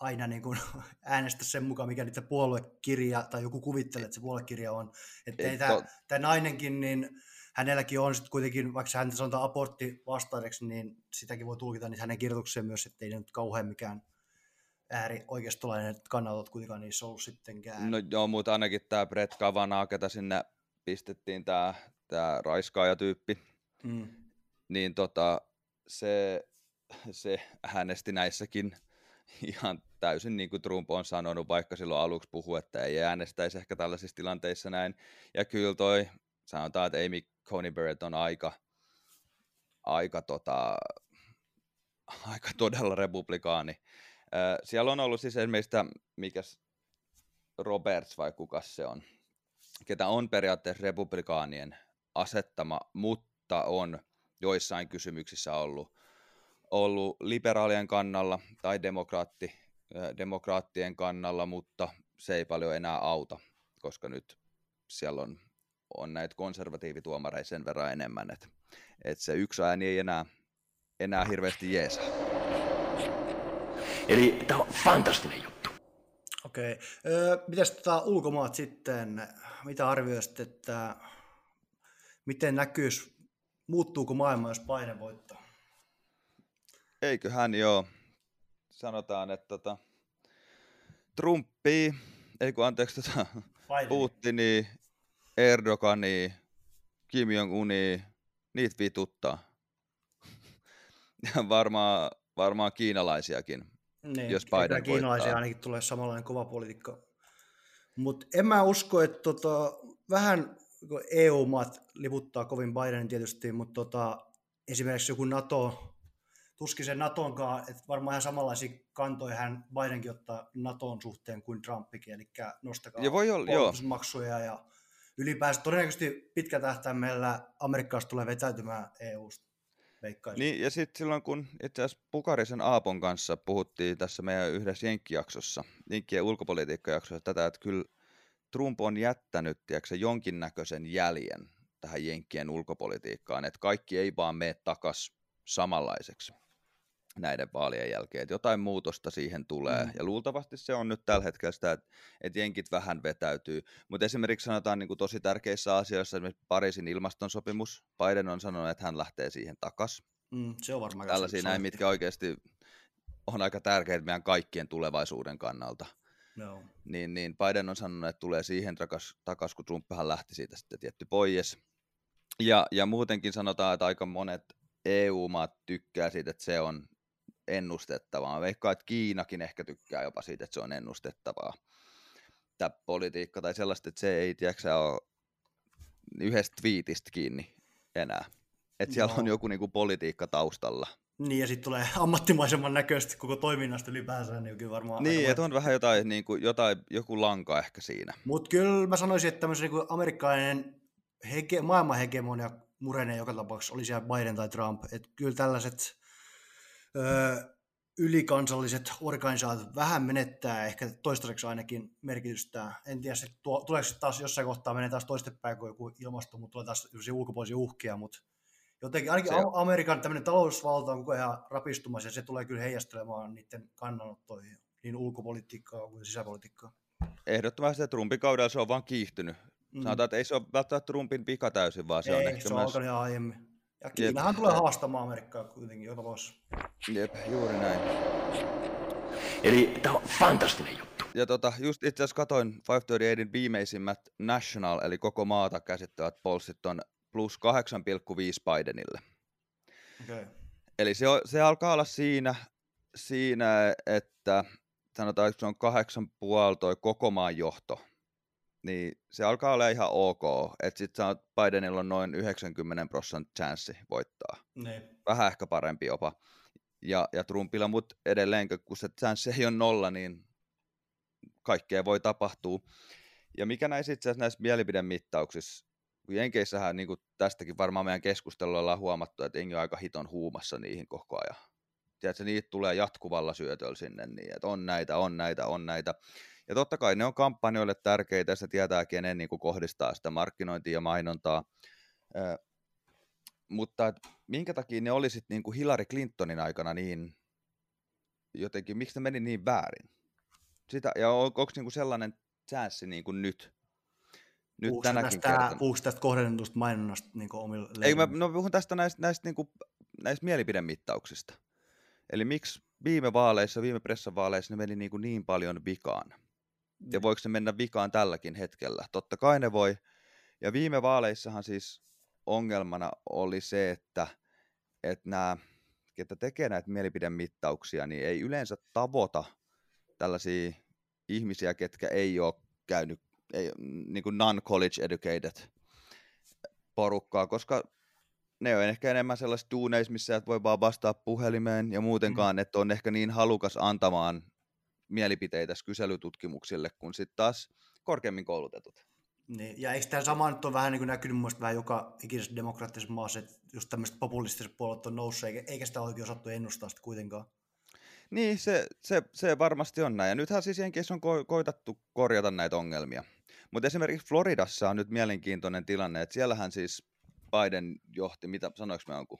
aina niin kuin <laughs> äänestä sen mukaan, mikä niitä puoluekirja tai joku kuvittelee, että se puoluekirja on. Että ei, tämä, to... tämä nainenkin, niin hänelläkin on sitten kuitenkin, vaikka hän sanotaan abortti vastaajaksi, niin sitäkin voi tulkita niin hänen kirjoitukseen myös, että ei ne nyt kauhean mikään ääri oikeistolainen kannalta kuitenkaan niissä ollut sittenkään. No joo, mutta ainakin tämä Brett Kavanaugh, ketä sinne pistettiin tämä tää raiskaajatyyppi, mm. niin tota, se, se äänesti näissäkin ihan täysin niin kuin Trump on sanonut, vaikka silloin aluksi puhu, että ei äänestäisi ehkä tällaisissa tilanteissa näin. Ja kyllä toi, sanotaan, että Amy Coney Barrett on aika, aika, tota, <laughs> aika todella republikaani. Siellä on ollut siis esimerkiksi tämä, mikä Roberts vai kuka se on, ketä on periaatteessa republikaanien asettama, mutta on joissain kysymyksissä ollut, ollut liberaalien kannalla tai demokraatti, demokraattien kannalla, mutta se ei paljon enää auta, koska nyt siellä on, on näitä konservatiivituomareita sen verran enemmän, että, että se yksi ääni ei enää, enää hirveästi jeesaa. Eli tämä on fantastinen juttu. Okei. Okay. mitäs tota ulkomaat sitten? Mitä arvioisit, että miten näkyisi, muuttuuko maailma, jos paine voittaa? Eiköhän joo. Sanotaan, että tota, Trumpi, ei kun anteeksi tota, Putini, Erdogani, Kim Jong-uni, niitä vituttaa. Ja varmaan, varmaan kiinalaisiakin niin, jos Biden kiinalaisia ainakin tulee samanlainen kova politiikka. Mutta en mä usko, että tota, vähän EU-maat liputtaa kovin Bidenin tietysti, mutta tota, esimerkiksi joku NATO, tuskin se Natonkaan, että varmaan ihan samanlaisia kantoja hän Bidenkin ottaa Naton suhteen kuin Trumpikin, eli nostakaa ja voi olla, maksuja ja ylipäänsä todennäköisesti pitkä tähtäimellä Amerikkaasta tulee vetäytymään EUsta veikkaisin. Niin, ja sitten silloin kun itse asiassa Pukarisen Aapon kanssa puhuttiin tässä meidän yhdessä Jenkki-jaksossa, Jenkkien ulkopolitiikkajaksossa tätä, että kyllä Trump on jättänyt tiedätkö, jonkinnäköisen jäljen tähän Jenkkien ulkopolitiikkaan, että kaikki ei vaan mene takas samanlaiseksi näiden vaalien jälkeen, että jotain muutosta siihen tulee, mm. ja luultavasti se on nyt tällä hetkellä sitä, että, että jenkit vähän vetäytyy, mutta esimerkiksi sanotaan niin kuin tosi tärkeissä asioissa, esimerkiksi Pariisin ilmastonsopimus, Biden on sanonut, että hän lähtee siihen takas. Mm, se on varmaan Tällaisia näin, mitkä oikeasti on aika tärkeitä meidän kaikkien tulevaisuuden kannalta. Joo. Niin, niin Biden on sanonut, että tulee siihen takaisin, kun Trumpihan lähti siitä sitten tietty pois. Ja, ja muutenkin sanotaan, että aika monet EU-maat tykkää siitä, että se on ennustettavaa. Veikkaan, että Kiinakin ehkä tykkää jopa siitä, että se on ennustettavaa. Tämä politiikka tai sellaista, että se ei tiedätkö, ole yhdestä twiitistä kiinni enää. Että siellä no. on joku niinku politiikka taustalla. Niin, ja sitten tulee ammattimaisemman näköisesti koko toiminnasta ylipäänsä, niin kyllä varmaan... Niin, että on vähän jotain, niin kuin, jotain, joku lanka ehkä siinä. Mutta kyllä mä sanoisin, että tämmöisen niin amerikkalainen hege, maailman hegemonia murenee joka tapauksessa, oli siellä Biden tai Trump. Että kyllä tällaiset öö, ylikansalliset organisaatiot vähän menettää ehkä toistaiseksi ainakin merkitystä. En tiedä, tuo, tuleeko taas jossain kohtaa menee taas toistepäin kuin joku ilmasto, mutta tulee taas ulkopuolisia uhkia, mutta jotenkin ainakin se... Amerikan tämmöinen talousvalta on koko ajan rapistumassa ja se tulee kyllä heijastelemaan niiden kannanottoihin, niin ulkopolitiikkaa kuin sisäpolitiikkaa. Ehdottomasti Trumpin kaudella se on vaan kiihtynyt. Mm. Sanotaan, että ei se ole välttämättä Trumpin vika täysin, vaan se ei, on ehkä se on myös... aiemmin. Ja Kiinahan Jep. tulee haastamaan Amerikkaa kuitenkin joka vuosi. Jep, juuri näin. Eli tämä on fantastinen juttu. Ja tota, just itse asiassa katoin 538 viimeisimmät National, eli koko maata käsittävät polssit on plus 8,5 Bidenille. Okay. Eli se, se alkaa olla siinä, siinä että sanotaan, että se on kahdeksan puoli toi koko maan johto, niin se alkaa olla ihan ok. Että sitten Bidenilla on noin 90 prosentin chanssi voittaa. Niin. Vähän ehkä parempi jopa. Ja, ja Trumpilla, mutta edelleen, kun se chanssi ei ole nolla, niin kaikkea voi tapahtua. Ja mikä näissä itse asiassa näissä mielipidemittauksissa kun Jenkeissähän niin kuin tästäkin varmaan meidän keskustelulla ollaan huomattu, että jengi on aika hiton huumassa niihin koko ajan. Tiedätkö, niitä tulee jatkuvalla syötöllä sinne, niin että on näitä, on näitä, on näitä. Ja totta kai ne on kampanjoille tärkeitä, ja se tietää, kenen niin kuin kohdistaa sitä markkinointia ja mainontaa. Ö, mutta et, minkä takia ne olisit niin kuin Hillary Clintonin aikana niin jotenkin, miksi ne meni niin väärin? Sitä, ja on, onko niin kuin sellainen chanssi niin kuin nyt? nyt puhuuko tänäkin tästä, kertana. Puhuuko tästä kohdennetusta mainonnasta niin omille Ei, mä no, puhun tästä näistä, näistä, niin kuin, näistä mielipidemittauksista. Eli miksi viime vaaleissa, viime pressavaaleissa ne meni niin, kuin niin paljon vikaan? Ja mm. voiko se mennä vikaan tälläkin hetkellä? Totta kai ne voi. Ja viime vaaleissahan siis ongelmana oli se, että, että nämä, ketkä tekee näitä mielipidemittauksia, niin ei yleensä tavoita tällaisia ihmisiä, ketkä ei ole käynyt ei, niin kuin non-college educated porukkaa, koska ne on ehkä enemmän sellaisissa duuneissa, missä et voi vaan vastaa puhelimeen ja muutenkaan, mm. että on ehkä niin halukas antamaan mielipiteitä kyselytutkimuksille kuin sitten taas korkeammin koulutetut. Niin, ja eikö tämä sama nyt ole vähän niin kuin näkynyt mun vähän joka ikisessä demokraattisessa maassa, että just tämmöiset populistiset puolet on noussut, eikä, eikä sitä oikein osattu ennustaa sitä kuitenkaan. Niin, se, se, se varmasti on näin. Ja nythän siis Jenkeissä on ko- koitattu korjata näitä ongelmia. Mutta esimerkiksi Floridassa on nyt mielenkiintoinen tilanne, että siellähän siis Biden johti, mitä sanoinko mä jonkun,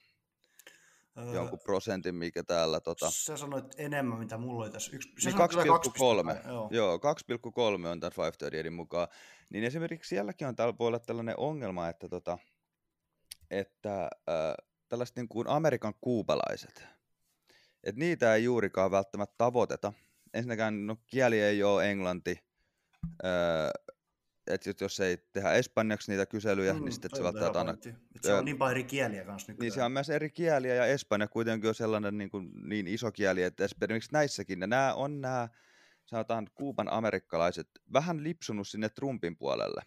öö, jonkun prosentin, mikä täällä... Tota... Sä sanoit enemmän, mitä mulla oli tässä. Yksi, niin 2,3. Joo, joo 2,3 on tämän 538 mukaan. Niin esimerkiksi sielläkin on täällä voi olla tällainen ongelma, että, tota, että äh, tällaiset niin kuin Amerikan kuupalaiset, että niitä ei juurikaan välttämättä tavoiteta. Ensinnäkään no, kieli ei ole englanti, öö, että jos ei tehdä espanjaksi niitä kyselyjä, mm, niin sitten se välttämättä aina... Se on niin paljon eri kieliä kanssa nykyään. Niin se on myös eri kieliä ja espanja kuitenkin on sellainen niin, kuin, niin iso kieli, että esimerkiksi näissäkin, ja nämä on nämä, sanotaan Kuuban amerikkalaiset, vähän lipsunut sinne Trumpin puolelle.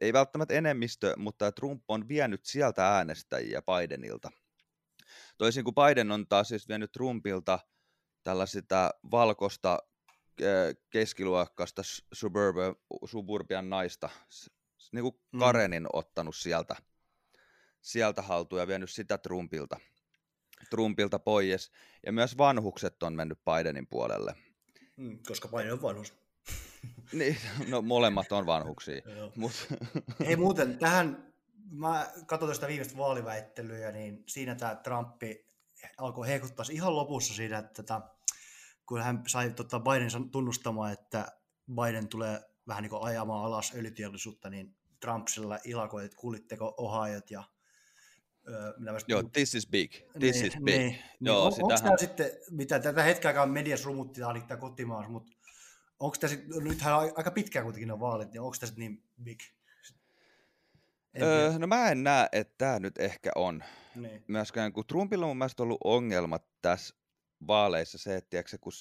Ei välttämättä enemmistö, mutta Trump on vienyt sieltä äänestäjiä Bidenilta. Toisin kuin Biden on taas siis vienyt Trumpilta tällaista valkoista keskiluokkaista suburban, suburbian naista, niin kuin mm. Karenin mm. ottanut sieltä, sieltä haltuun ja vienyt sitä Trumpilta, Trumpilta pois. Ja myös vanhukset on mennyt Bidenin puolelle. Mm, koska Biden on vanhus. <laughs> niin, no molemmat on vanhuksia. <laughs> Mut... <laughs> Ei muuten, tähän, mä katsoin tästä viimeistä vaaliväittelyä, niin siinä tämä Trumpi alkoi heikuttaa ihan lopussa siinä, että tätä kun hän sai tota, Biden tunnustamaan, että Biden tulee vähän niin kuin ajamaan alas öljyteollisuutta, niin Trump sillä ilakoi, että kuulitteko Ohioit ja Joo, this is big. This niin, is big. Niin, niin Joo, on, onko sitähän- tämä sitten, mitä tätä aikaa mediassa rumuttiin, tämä kotimaassa, mutta onko tämä sitten, nythän on aika pitkään kuitenkin ne vaalit, niin onko tämä sitten niin big? En Öö, tiedä. no mä en näe, että tämä nyt ehkä on. niin. Myöskään kun Trumpilla on mun mielestä ollut ongelma tässä vaaleissa se, että tiedätkö, kun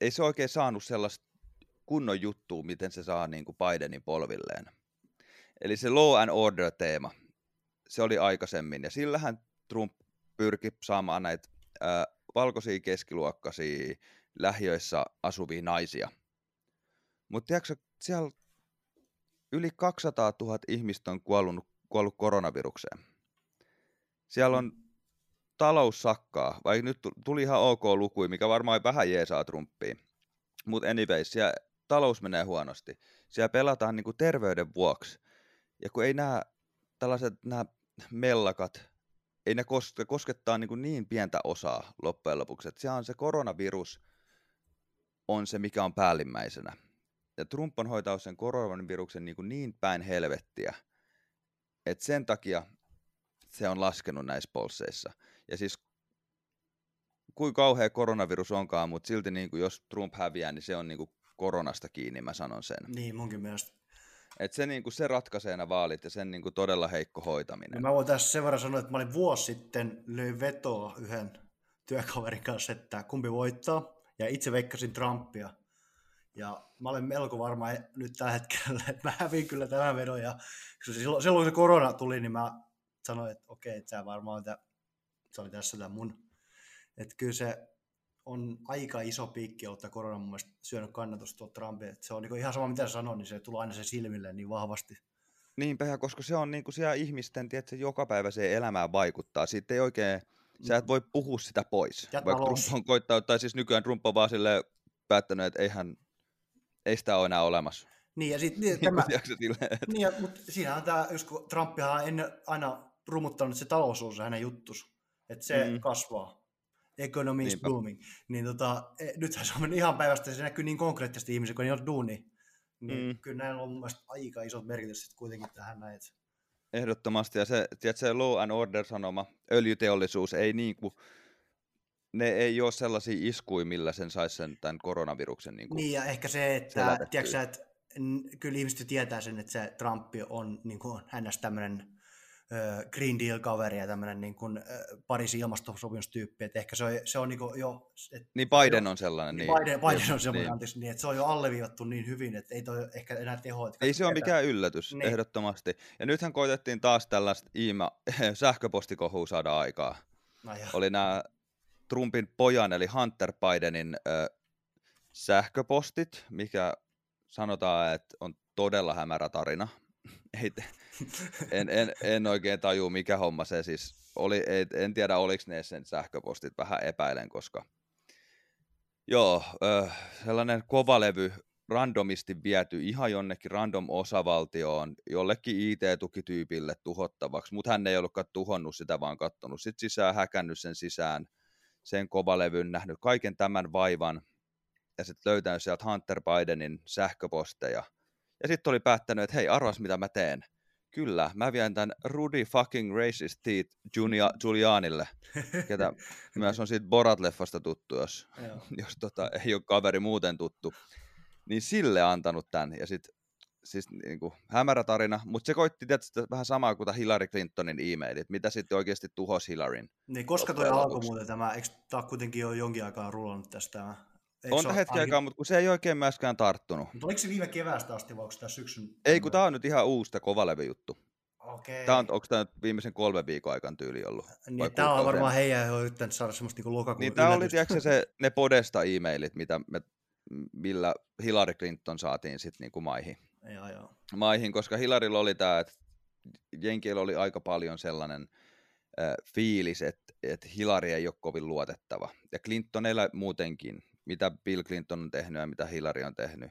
ei se oikein saanut sellaista kunnon juttua, miten se saa niin kuin Bidenin polvilleen. Eli se law and order teema, se oli aikaisemmin, ja sillähän Trump pyrki saamaan näitä ää, valkoisia keskiluokkaisia lähiöissä asuvia naisia. Mutta tiedätkö, siellä yli 200 000 ihmistä on kuollut, kuollut koronavirukseen. Siellä on talous sakkaa, vai nyt tu- tuli ihan ok luku, mikä varmaan vähän jeesaa Trumpia. Mutta anyways, siellä talous menee huonosti. Siellä pelataan niinku terveyden vuoksi. Ja kun ei nämä tällaiset nämä mellakat, ei ne koske, koskettaa niin, niin pientä osaa loppujen lopuksi. Että siellä on se koronavirus, on se, mikä on päällimmäisenä. Ja Trump on hoitanut sen koronaviruksen niin, niin päin helvettiä, että sen takia se on laskenut näissä polseissa. Ja siis kuin kauhea koronavirus onkaan, mutta silti niin kuin jos Trump häviää, niin se on niin kuin koronasta kiinni, mä sanon sen. niin, munkin mielestä. Et se, niin kuin, se ratkaisee nämä vaalit ja sen niin kuin, todella heikko No hoitaminen. mä voin tässä sen verran sanoa, että mä olin vuosi sitten, löin vetoa yhden työkaverin kanssa, että kumpi voittaa, ja itse veikkasin Trumpia. Ja mä olen melko varma nyt tällä hetkellä, <laughs> että mä hävin kyllä tämän vedon, ja silloin, silloin kun se korona tuli, niin mä sanoin, että okei, että sä varmaan, että se oli tässä tämä mun. Että kyllä se on aika iso piikki ollut tämä korona mun mielestä syönyt kannatusta tuolta Trumpia. Että se on niin ihan sama mitä sanoin, niin se tulee aina se silmille niin vahvasti. Niinpä, koska se on niin kuin siellä ihmisten, tiedätkö, jokapäiväiseen elämään vaikuttaa. Siitä ei oikein, sä et voi puhua sitä pois. Jätä Vaikka. Trump on koittanut, tai siis nykyään Trump on vaan silleen päättänyt, että eihän, ei sitä ole enää olemassa. Niin, ja sitten <laughs> niin, Tämä... tämä. Niin, ja, mutta siinähän tämä, just kun Trumpihan on ennen aina rumuttanut, että se talous on se hänen juttus, että se Mm. kasvaa. Economy is booming. Niin tota, e, nythän se on mennyt ihan päivästä, se näkyy niin konkreettisesti ihmisiä, kun ei ole duuni. Niin Mm. kyllä näillä on mun mielestä aika isot merkitys sitten kuitenkin tähän näin. että- Ehdottomasti, ja se, tiedätkö, se law and order sanoma, öljyteollisuus, ei niin kuin, ne ei ole sellaisia iskuja, millä sen saisi sen tämän koronaviruksen niin kuin, Niin, ja ehkä se, että tiedätkö, että kyllä ihmiset tietää sen, että se Trump on niin kuin, hänestä tämmöinen Green Deal-kaveri ja tämmöinen niin kuin, Pariisin ilmastosopimustyyppi, että ehkä se on, se on niin kuin jo, et, Niin Biden on sellainen. niin, Niin, Biden, Biden on Jep, semmoinen, niin. anteeksi, niin, että se on jo alleviivattu niin hyvin, että ei toi ehkä enää teho. että Ei se ole mikään yllätys, Niin. niin. ehdottomasti. Ja nythän koitettiin taas tällaista iima, <laughs> sähköpostikohua saada aikaa. No, Oli nämä Trumpin pojan, eli Hunter Bidenin ö, sähköpostit, mikä sanotaan, että on todella hämärä tarina. Ei, en, en, en oikein taju, mikä homma se siis oli. Ei, en tiedä, oliko ne sen sähköpostit, vähän epäilen, koska joo, ö, sellainen kovalevy randomisti viety ihan jonnekin random osavaltioon, jollekin IT-tukityypille tuhottavaksi, mutta hän ei ollutkaan tuhonnut sitä, vaan kattonut sit sisään, häkännyt sen sisään, sen kovalevyn, nähnyt kaiken tämän vaivan, ja sitten löytänyt sieltä Hunter Bidenin sähköposteja. Ja sitten oli päättänyt, että hei, arvas mitä mä teen. Kyllä, mä vien tämän Rudy fucking racist teeth Junia, Giulianille, ketä <laughs> myös on siitä Borat-leffasta tuttu, jos <laughs> jos tota, ei ole kaveri muuten tuttu, niin sille antanut tämän. Ja sit, siis niinku, hämärä tarina, mutta se koitti tietysti vähän samaa kuin tämä Hillary Clintonin e-mailit, mitä sitten oikeasti tuhos Hillaryn. niin, koska toi alkoi muuten tämä, eikö tämä kuitenkin jo jonkin aikaa rullannut tästä tämä? Eikö On tämä hetki aikaa, mutta kun se ei oikein myöskään tarttunut. Mutta oliko se viime keväästä asti vai onko tämä syksyn? Ei, kun tämä on nyt ihan uusi tämä kovalevy juttu. Okei. Tää on, onko tämä nyt viimeisen kolmen viikon aikaan tyyli ollut? Niin, tämä on varmaan heidän jo yrittänyt saada semmoista niinku lokakuun Niin tämä oli tiedätkö, se, ne podesta e-mailit, mitä me, millä Hillary Clinton saatiin sitten niinku maihin. Joo, joo. maihin, koska Hilarilla oli tämä, että Jenkillä oli aika paljon sellainen äh, fiilis, että, että Hillary ei ole kovin luotettava. Ja Clintonilla muutenkin, mitä Bill Clinton on tehnyt ja mitä Hillary on tehnyt,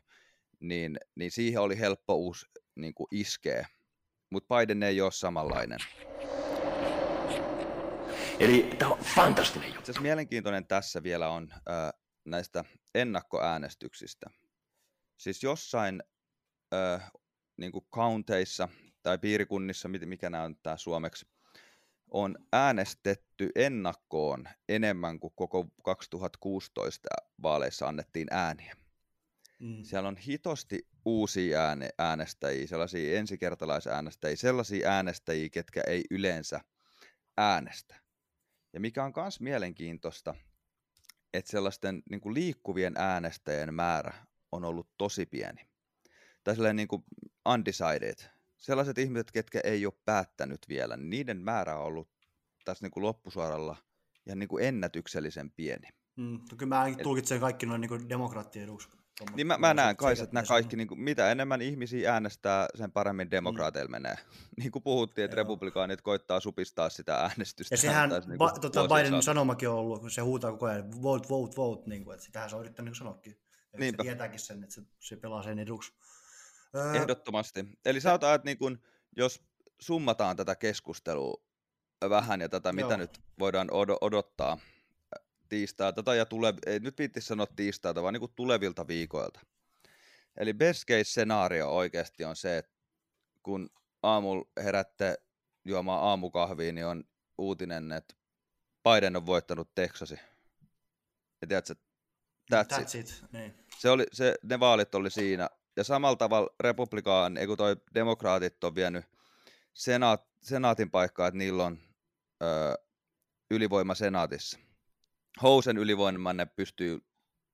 niin, niin siihen oli helppo uusi niin kuin iskeä. Mutta Biden ei ole samanlainen. Eli tämä on fantastinen juttu. Itse mielenkiintoinen tässä vielä on äh, näistä ennakkoäänestyksistä. Siis jossain äh, niin kuin counteissa tai piirikunnissa, mikä nämä on tämä suomeksi, on äänestetty ennakkoon enemmän kuin koko 2016 vaaleissa annettiin ääniä. Mm. Siellä on hitosti uusia ääne, äänestäjiä, sellaisia ensikertalaisäänestäjiä, sellaisia äänestäjiä, ketkä ei yleensä äänestä. Ja mikä on myös mielenkiintoista, että sellaisten niin kuin liikkuvien äänestäjien määrä on ollut tosi pieni. Tai sellainen niin kuin undecided. Sellaiset ihmiset, ketkä ei ole päättänyt vielä, niin niiden määrä on ollut tässä niin kuin loppusuoralla ja niin kuin ennätyksellisen pieni. Mm. No kyllä mä ainakin tulkitsen kaikki noin niin demokraattien eduksi. Niin mä, mä näen kai, että nämä kaikki, niin kuin, mitä enemmän ihmisiä äänestää, sen paremmin demokraateille mm. menee. <laughs> Niin kuin puhuttiin, että Joo. republikaanit koittaa supistaa sitä äänestystä. Ja sehän niin ba- tota Biden saada. sanomakin on ollut, kun se huutaa koko ajan, vote, vote, vote, niin kuin, että sitähän se on yrittänyt niin sanoakin. Ja se tietääkin sen, että se, se pelaa sen eduksi. Öö... Ehdottomasti. Eli sä otat, että niin kun, jos summataan tätä keskustelua vähän ja tätä, mitä Joo. nyt voidaan od- odottaa tiistailta ja tule, ei nyt viittisi sanoa tiistailta, vaan niin tulevilta viikoilta. Eli best case scenario oikeasti on se, että kun aamulla herätte juomaan aamukahvia, niin on uutinen, että Biden on voittanut Texasi. Ja tiedätkö, that's, that's it. it. Niin. Se oli, se, ne vaalit oli siinä. Ja samalla tavalla republikaan, ei kun toi demokraatit on vienyt senaat, senaatin paikkaa, että niillä on ö, ylivoima senaatissa. Housen ylivoimanne pystyy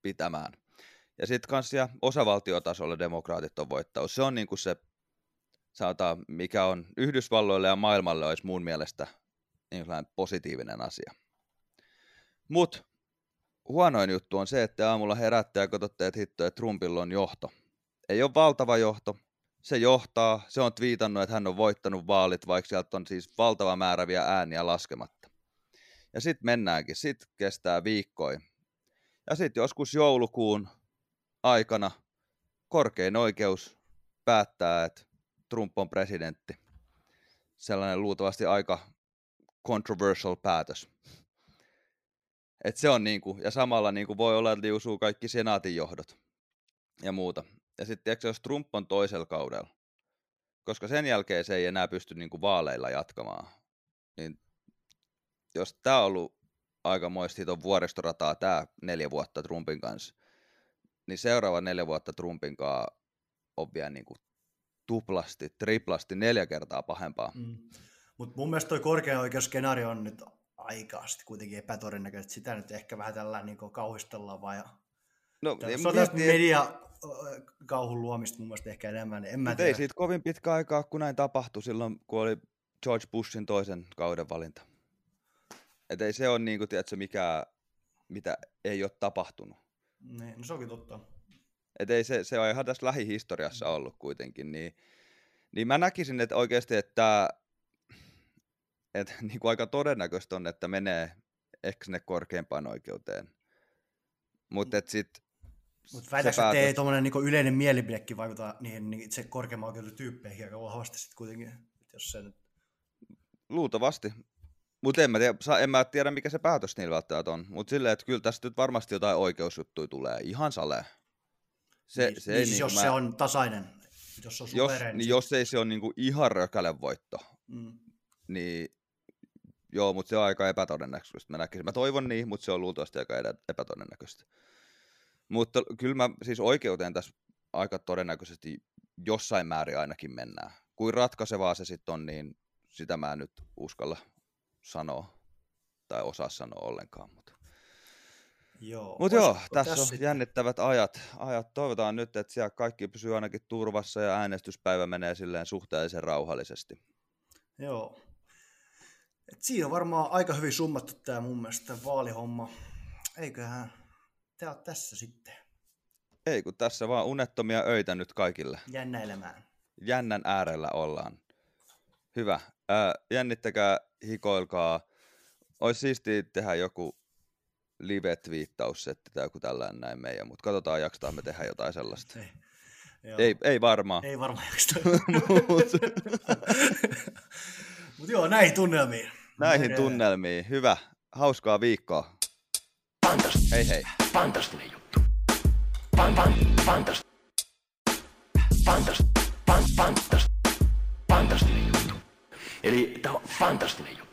pitämään. Ja sitten kans ja osavaltiotasolla demokraatit on voittanut. Se on niinku se, sanotaan, mikä on Yhdysvalloille ja maailmalle olisi mun mielestä niin positiivinen asia. Mutta huonoin juttu on se, että aamulla herätte ja katsotte, että hitto, että Trumpilla on johto. Ei ole valtava johto. Se johtaa, se on twiitannut, että hän on voittanut vaalit, vaikka sieltä on siis valtava määrä vielä ääniä laskematta. Ja sitten mennäänkin, sitten kestää viikkoja. Ja sitten joskus joulukuun aikana korkein oikeus päättää, että Trump on presidentti. Sellainen luultavasti aika controversial päätös. Et se on niinku, ja samalla niinku voi olla, että liusuu kaikki senaatin johdot ja muuta. Ja sitten jos Trump on toisella kaudella, koska sen jälkeen se ei enää pysty niinku vaaleilla jatkamaan, niin jos tämä on ollut aikamoista on vuoristorataa tämä neljä vuotta Trumpin kanssa, niin seuraava neljä vuotta Trumpin kanssa on vielä niin kuin tuplasti, triplasti, neljä kertaa pahempaa. Mm. Mutta mun mielestä toi korkean oikeusskenaario on nyt aika kuitenkin epätodennäköistä. Sitä nyt ehkä vähän tällä niin kauhistellaan vaan. Ja... No, se on tästä media kauhun luomista mun mielestä ehkä enemmän. En mä ei siitä kovin pitkä aikaa, kun näin tapahtui silloin, kun oli George Bushin toisen kauden valinta. Että ei se ole niin kuin, tiedätkö, mikä, mitä ei ole tapahtunut. Niin, no se onkin totta. Et ei se, se on ihan tässä lähihistoriassa mm. ollut kuitenkin. Niin, niin mä näkisin, että oikeasti, että, että niin kuin aika todennäköistä on, että menee ehkä sinne korkeimpaan oikeuteen. Mutta että sitten mutta väitätkö, päätös... että ei tuommoinen niin yleinen mielipidekin vaikuta niihin niin itse korkeamman oikeuden tyyppeihin aika vahvasti sitten kuitenkin, jos se nyt... Luultavasti. Mutta en, mä tiedä, en mä tiedä, mikä se päätös niillä välttämättä on. Mutta silleen, että kyllä tästä nyt varmasti jotain oikeusjuttuja tulee. Ihan sale. Se, niin, se niin, siis niin jos mä... se on tasainen, jos se on jos, niin, niin jos ei se ole niinku ihan rökäle voitto, mm. niin joo, mutta se on aika epätodennäköistä. Mä, näkisin. mä toivon niin, mutta se on luultavasti aika epätodennäköistä. Mutta kyllä mä siis oikeuteen tässä aika todennäköisesti jossain määrin ainakin mennään. Kuin ratkaisevaa se sitten on, niin sitä mä en nyt uskalla sanoa tai osaa sanoa ollenkaan. Mutta joo, Mut joo tässä, on sitten? jännittävät ajat. ajat. Toivotaan nyt, että siellä kaikki pysyy ainakin turvassa ja äänestyspäivä menee silleen suhteellisen rauhallisesti. Joo. Et siinä on varmaan aika hyvin summattu tämä mun mielestä vaalihomma. Eiköhän tämä ole tässä sitten. Ei, kun tässä vaan unettomia öitä nyt kaikille. Jännä elämään. Jännän äärellä ollaan. Hyvä. Äh, jännittäkää, hikoilkaa. Olisi siistiä tehdä joku live-twiittaussetti tai joku tällainen näin meidän, mutta katsotaan, jaksetaan me tehdä jotain sellaista. Ei, ei, ei varmaan. Ei varmaan jaksetaan. <laughs> Mutta joo, näihin tunnelmiin. Näihin tunnelmiin. Hyvä. Hauskaa viikkoa. Fantastinen. Hei hei. Fantastinen juttu. Fan, fan, fantast. Fantast. Fan, fantast. Fantastinen juttu. Eli tämä on fantastinen juttu.